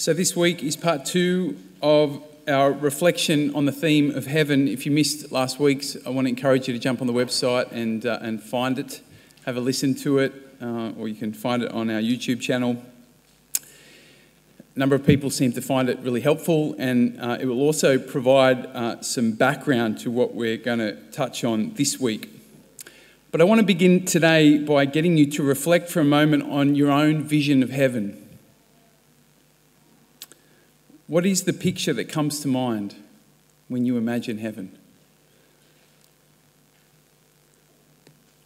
So, this week is part two of our reflection on the theme of heaven. If you missed last week's, I want to encourage you to jump on the website and, uh, and find it, have a listen to it, uh, or you can find it on our YouTube channel. A number of people seem to find it really helpful, and uh, it will also provide uh, some background to what we're going to touch on this week. But I want to begin today by getting you to reflect for a moment on your own vision of heaven. What is the picture that comes to mind when you imagine heaven?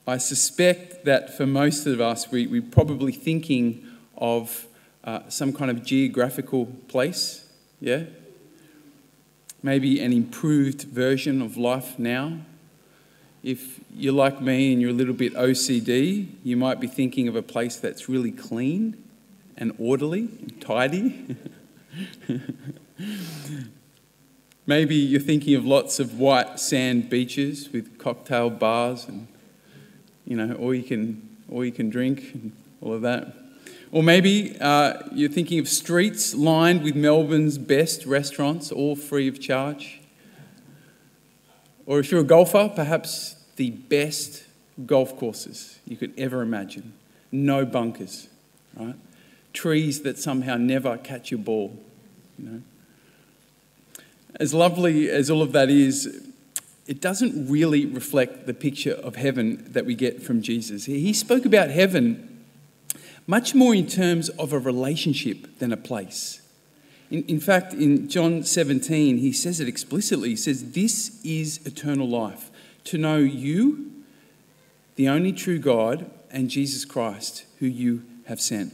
I suspect that for most of us, we, we're probably thinking of uh, some kind of geographical place, yeah? Maybe an improved version of life now. If you're like me and you're a little bit OCD, you might be thinking of a place that's really clean and orderly and tidy. Maybe you're thinking of lots of white sand beaches with cocktail bars and, you know, all you can, all you can drink and all of that. Or maybe uh, you're thinking of streets lined with Melbourne's best restaurants, all free of charge. Or if you're a golfer, perhaps the best golf courses you could ever imagine. No bunkers, right? Trees that somehow never catch your ball. You know? As lovely as all of that is, it doesn't really reflect the picture of heaven that we get from Jesus. He spoke about heaven much more in terms of a relationship than a place. In, in fact, in John 17, he says it explicitly. He says, This is eternal life, to know you, the only true God, and Jesus Christ, who you have sent.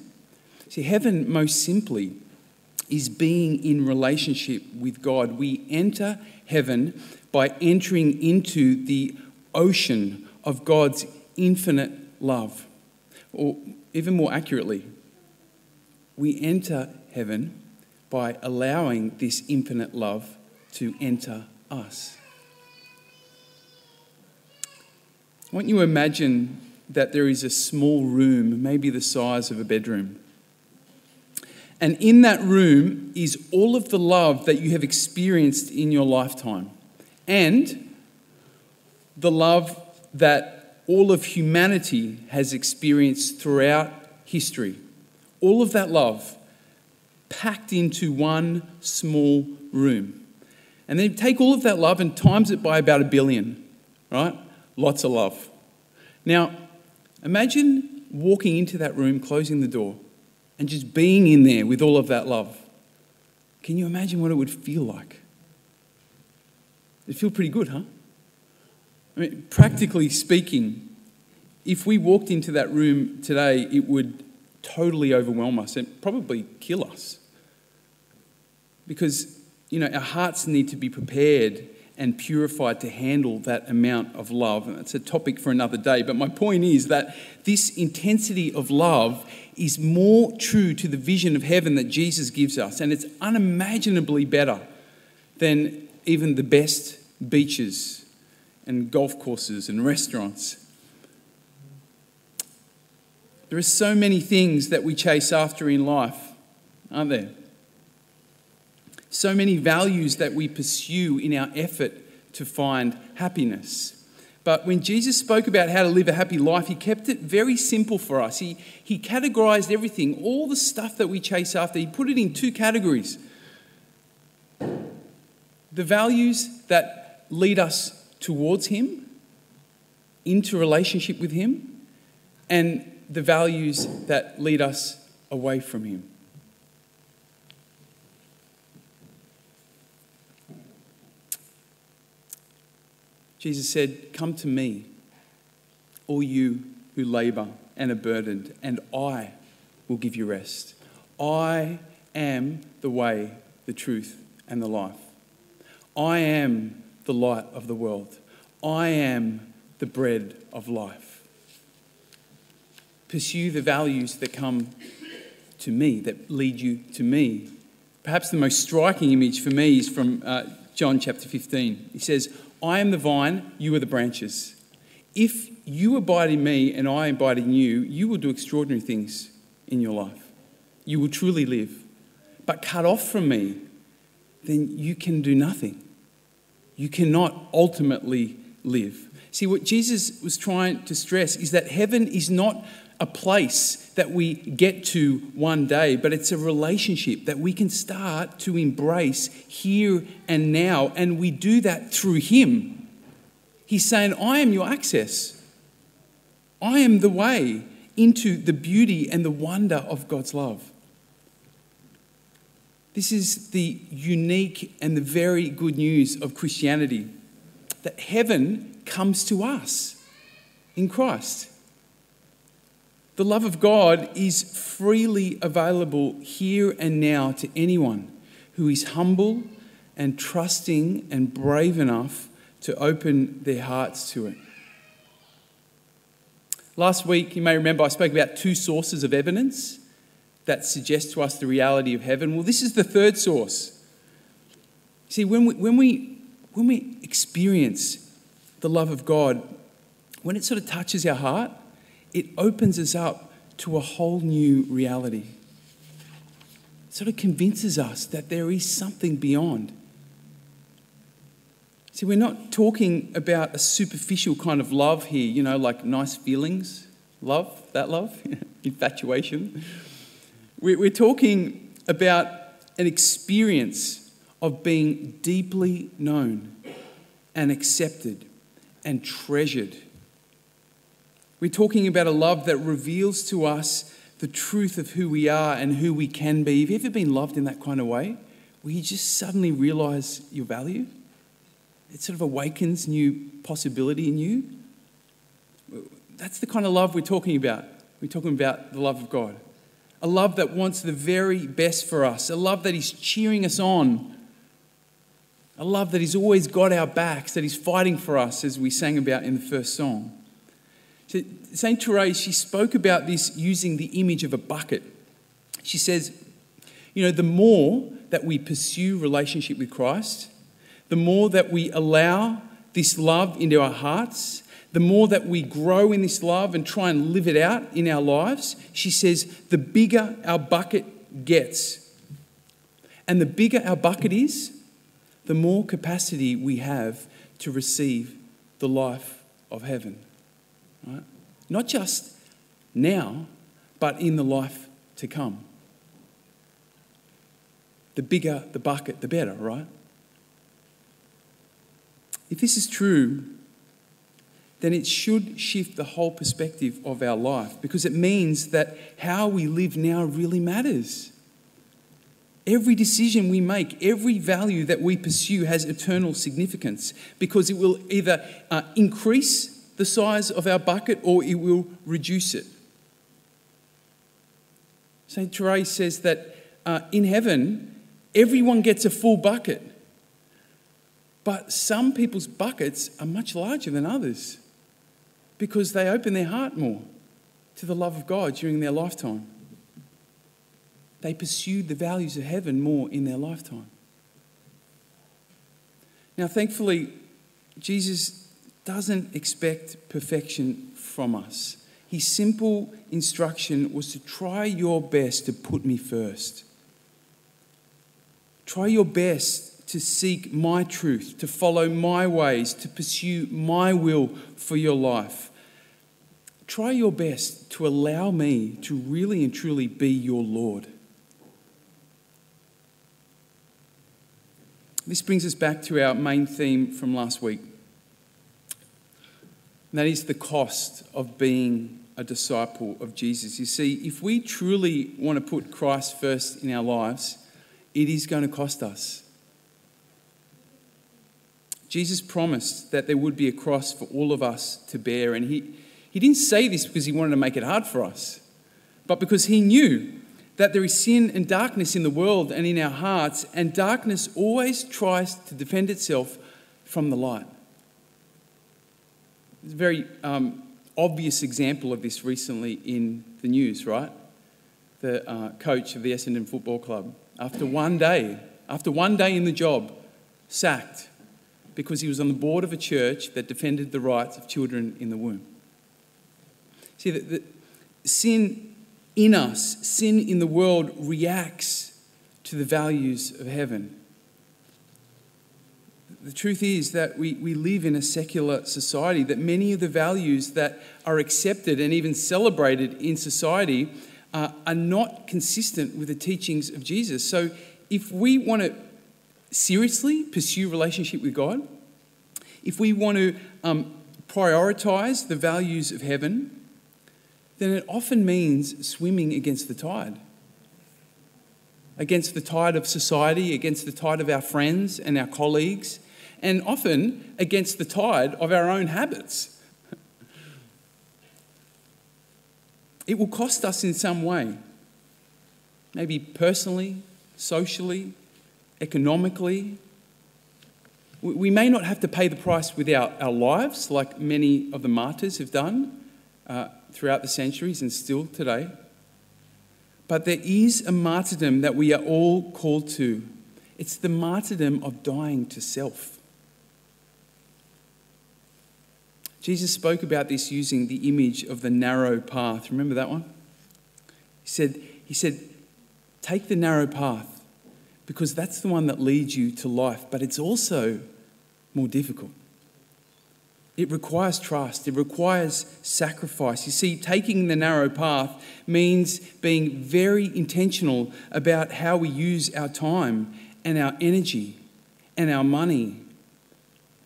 See, heaven, most simply, is being in relationship with God. We enter heaven by entering into the ocean of God's infinite love. Or even more accurately, we enter heaven by allowing this infinite love to enter us. I want you to imagine that there is a small room, maybe the size of a bedroom and in that room is all of the love that you have experienced in your lifetime and the love that all of humanity has experienced throughout history. All of that love packed into one small room. And then take all of that love and times it by about a billion, right? Lots of love. Now, imagine walking into that room, closing the door and just being in there with all of that love. Can you imagine what it would feel like? It'd feel pretty good, huh? I mean, practically speaking, if we walked into that room today, it would totally overwhelm us and probably kill us. Because, you know, our hearts need to be prepared and purified to handle that amount of love. And that's a topic for another day. But my point is that this intensity of love is more true to the vision of heaven that Jesus gives us. And it's unimaginably better than even the best beaches and golf courses and restaurants. There are so many things that we chase after in life, aren't there? so many values that we pursue in our effort to find happiness. But when Jesus spoke about how to live a happy life, he kept it very simple for us. He, he categorized everything, all the stuff that we chase after, he put it in two categories the values that lead us towards him, into relationship with him, and the values that lead us away from him. Jesus said, Come to me, all you who labor and are burdened, and I will give you rest. I am the way, the truth, and the life. I am the light of the world. I am the bread of life. Pursue the values that come to me, that lead you to me. Perhaps the most striking image for me is from uh, John chapter 15. He says, I am the vine, you are the branches. If you abide in me and I abide in you, you will do extraordinary things in your life. You will truly live. but cut off from me, then you can do nothing. You cannot ultimately live. See, what Jesus was trying to stress is that heaven is not a place that we get to one day, but it's a relationship that we can start to embrace here and now. And we do that through Him. He's saying, I am your access, I am the way into the beauty and the wonder of God's love. This is the unique and the very good news of Christianity that heaven comes to us in Christ. The love of God is freely available here and now to anyone who is humble and trusting and brave enough to open their hearts to it. Last week, you may remember, I spoke about two sources of evidence that suggest to us the reality of heaven. Well, this is the third source. See, when we, when we, when we experience the love of God, when it sort of touches our heart, it opens us up to a whole new reality. It sort of convinces us that there is something beyond. See, we're not talking about a superficial kind of love here, you know, like nice feelings, love, that love, infatuation. We're talking about an experience of being deeply known and accepted and treasured we're talking about a love that reveals to us the truth of who we are and who we can be. Have you ever been loved in that kind of way? Where you just suddenly realize your value? It sort of awakens new possibility in you. That's the kind of love we're talking about. We're talking about the love of God. A love that wants the very best for us, a love that is cheering us on, a love that always got our backs, that is fighting for us, as we sang about in the first song. St. Therese, she spoke about this using the image of a bucket. She says, you know, the more that we pursue relationship with Christ, the more that we allow this love into our hearts, the more that we grow in this love and try and live it out in our lives, she says, the bigger our bucket gets. And the bigger our bucket is, the more capacity we have to receive the life of heaven. Right? Not just now, but in the life to come. The bigger the bucket, the better, right? If this is true, then it should shift the whole perspective of our life because it means that how we live now really matters. Every decision we make, every value that we pursue has eternal significance because it will either uh, increase the size of our bucket or it will reduce it. St. Therese says that uh, in heaven, everyone gets a full bucket. But some people's buckets are much larger than others because they open their heart more to the love of God during their lifetime. They pursued the values of heaven more in their lifetime. Now, thankfully, Jesus doesn't expect perfection from us. His simple instruction was to try your best to put me first. Try your best to seek my truth, to follow my ways, to pursue my will for your life. Try your best to allow me to really and truly be your Lord. This brings us back to our main theme from last week and that is the cost of being a disciple of Jesus. You see, if we truly want to put Christ first in our lives, it is going to cost us. Jesus promised that there would be a cross for all of us to bear, and he, he didn't say this because he wanted to make it hard for us, but because he knew that there is sin and darkness in the world and in our hearts, and darkness always tries to defend itself from the light. There's a very um, obvious example of this recently in the news, right? The uh, coach of the Essendon Football Club, after one day, after one day in the job, sacked because he was on the board of a church that defended the rights of children in the womb. See, the, the sin in us, sin in the world reacts to the values of heaven. The truth is that we, we live in a secular society, that many of the values that are accepted and even celebrated in society uh, are not consistent with the teachings of Jesus. So, if we want to seriously pursue relationship with God, if we want to um, prioritize the values of heaven, then it often means swimming against the tide. Against the tide of society, against the tide of our friends and our colleagues, and often against the tide of our own habits. It will cost us in some way, maybe personally, socially, economically. We may not have to pay the price with our, our lives, like many of the martyrs have done uh, throughout the centuries and still today. But there is a martyrdom that we are all called to. It's the martyrdom of dying to self. Jesus spoke about this using the image of the narrow path. Remember that one? He said, he said, Take the narrow path because that's the one that leads you to life, but it's also more difficult. It requires trust, it requires sacrifice. You see, taking the narrow path means being very intentional about how we use our time and our energy and our money,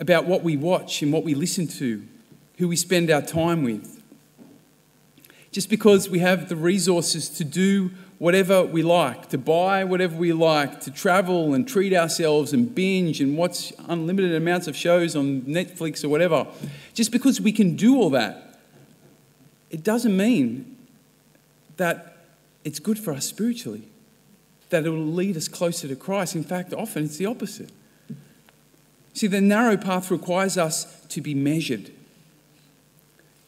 about what we watch and what we listen to, who we spend our time with. Just because we have the resources to do whatever we like, to buy whatever we like, to travel and treat ourselves and binge and watch unlimited amounts of shows on Netflix or whatever, just because we can do all that, it doesn't mean that it's good for us spiritually, that it will lead us closer to Christ. In fact, often it's the opposite. See, the narrow path requires us to be measured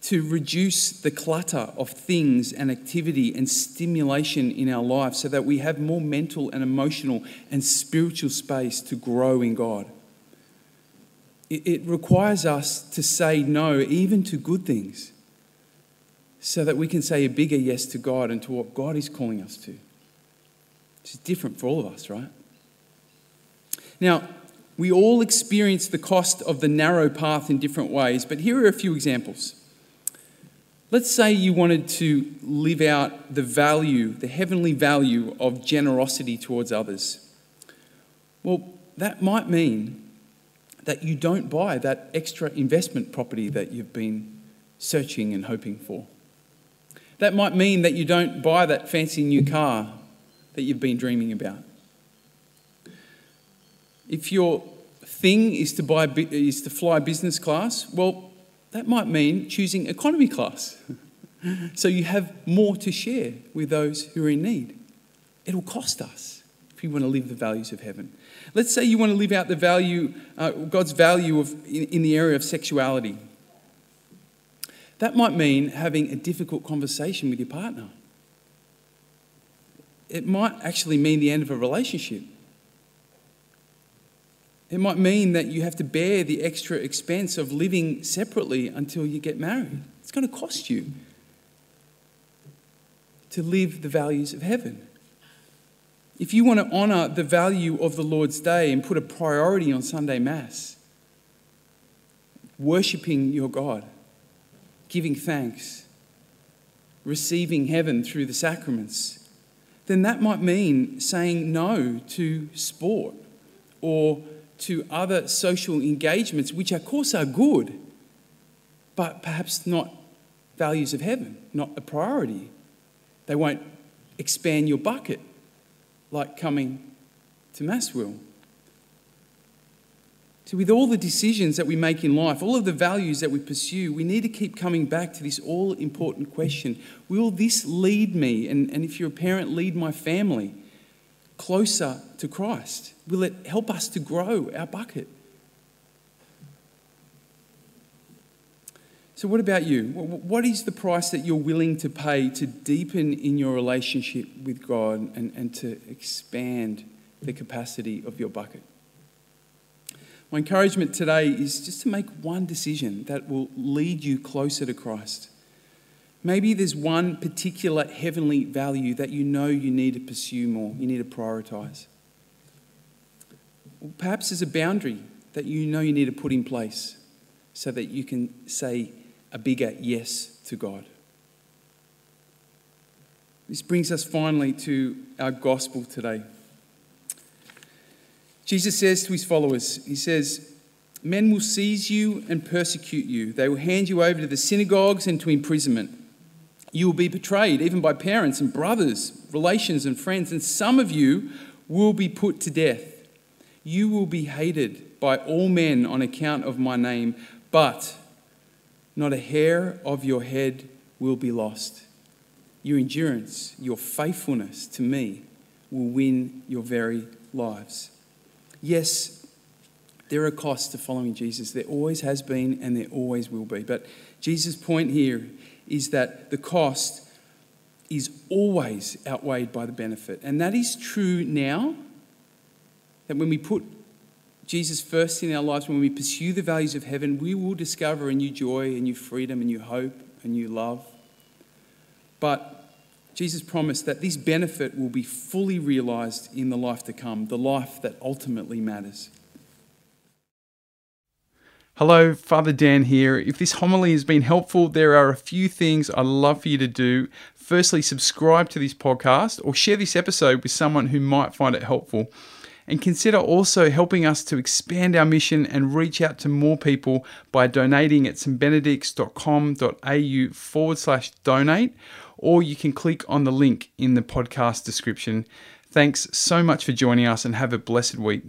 to reduce the clutter of things and activity and stimulation in our life so that we have more mental and emotional and spiritual space to grow in God. It, requires us to say no even to good things so that we can say a bigger yes to God and to what God is calling us to. It's different for all of us, right? Now, we all experience the cost of the narrow path in different ways, but here are a few examples. Let's say you wanted to live out the value, the heavenly value of generosity towards others. Well, that might mean that you don't buy that extra investment property that you've been searching and hoping for. That might mean that you don't buy that fancy new car that you've been dreaming about. If your thing is to buy is to fly business class, well, that might mean choosing economy class. so you have more to share with those who are in need. It'll cost us if we want to live the values of heaven. Let's say you want to live out the value, uh, God's value of, in, in the area of sexuality. That might mean having a difficult conversation with your partner. It might actually mean the end of a relationship. It might mean that you have to bear the extra expense of living separately until you get married. It's going to cost you to live the values of heaven. If you want to honour the value of the Lord's Day and put a priority on Sunday Mass, worshipping your God, giving thanks, receiving heaven through the sacraments, then that might mean saying no to sport or to other social engagements, which of course are good, but perhaps not values of heaven, not a priority. They won't expand your bucket like coming to Mass will. So, with all the decisions that we make in life, all of the values that we pursue, we need to keep coming back to this all important question Will this lead me, and, and if you're a parent, lead my family closer to Christ? Will it help us to grow our bucket? So, what about you? What is the price that you're willing to pay to deepen in your relationship with God and, and to expand the capacity of your bucket? My encouragement today is just to make one decision that will lead you closer to Christ. Maybe there's one particular heavenly value that you know you need to pursue more, you need to prioritize. Or perhaps there's a boundary that you know you need to put in place so that you can say a bigger yes to God. This brings us finally to our gospel today. Jesus says to his followers, He says, Men will seize you and persecute you. They will hand you over to the synagogues and to imprisonment. You will be betrayed, even by parents and brothers, relations and friends, and some of you will be put to death. You will be hated by all men on account of my name, but not a hair of your head will be lost. Your endurance, your faithfulness to me will win your very lives. Yes, there are costs to following Jesus. There always has been and there always will be. But Jesus' point here is that the cost is always outweighed by the benefit. And that is true now, that when we put Jesus first in our lives, when we pursue the values of heaven, we will discover a new joy, a new freedom, a new hope, a new love. But Jesus promised that this benefit will be fully realized in the life to come, the life that ultimately matters. Hello, Father Dan here. If this homily has been helpful, there are a few things I'd love for you to do. Firstly, subscribe to this podcast or share this episode with someone who might find it helpful and consider also helping us to expand our mission and reach out to more people by donating at stbenedicts.com.au forward slash donate, or you can click on the link in the podcast description. Thanks so much for joining us and have a blessed week.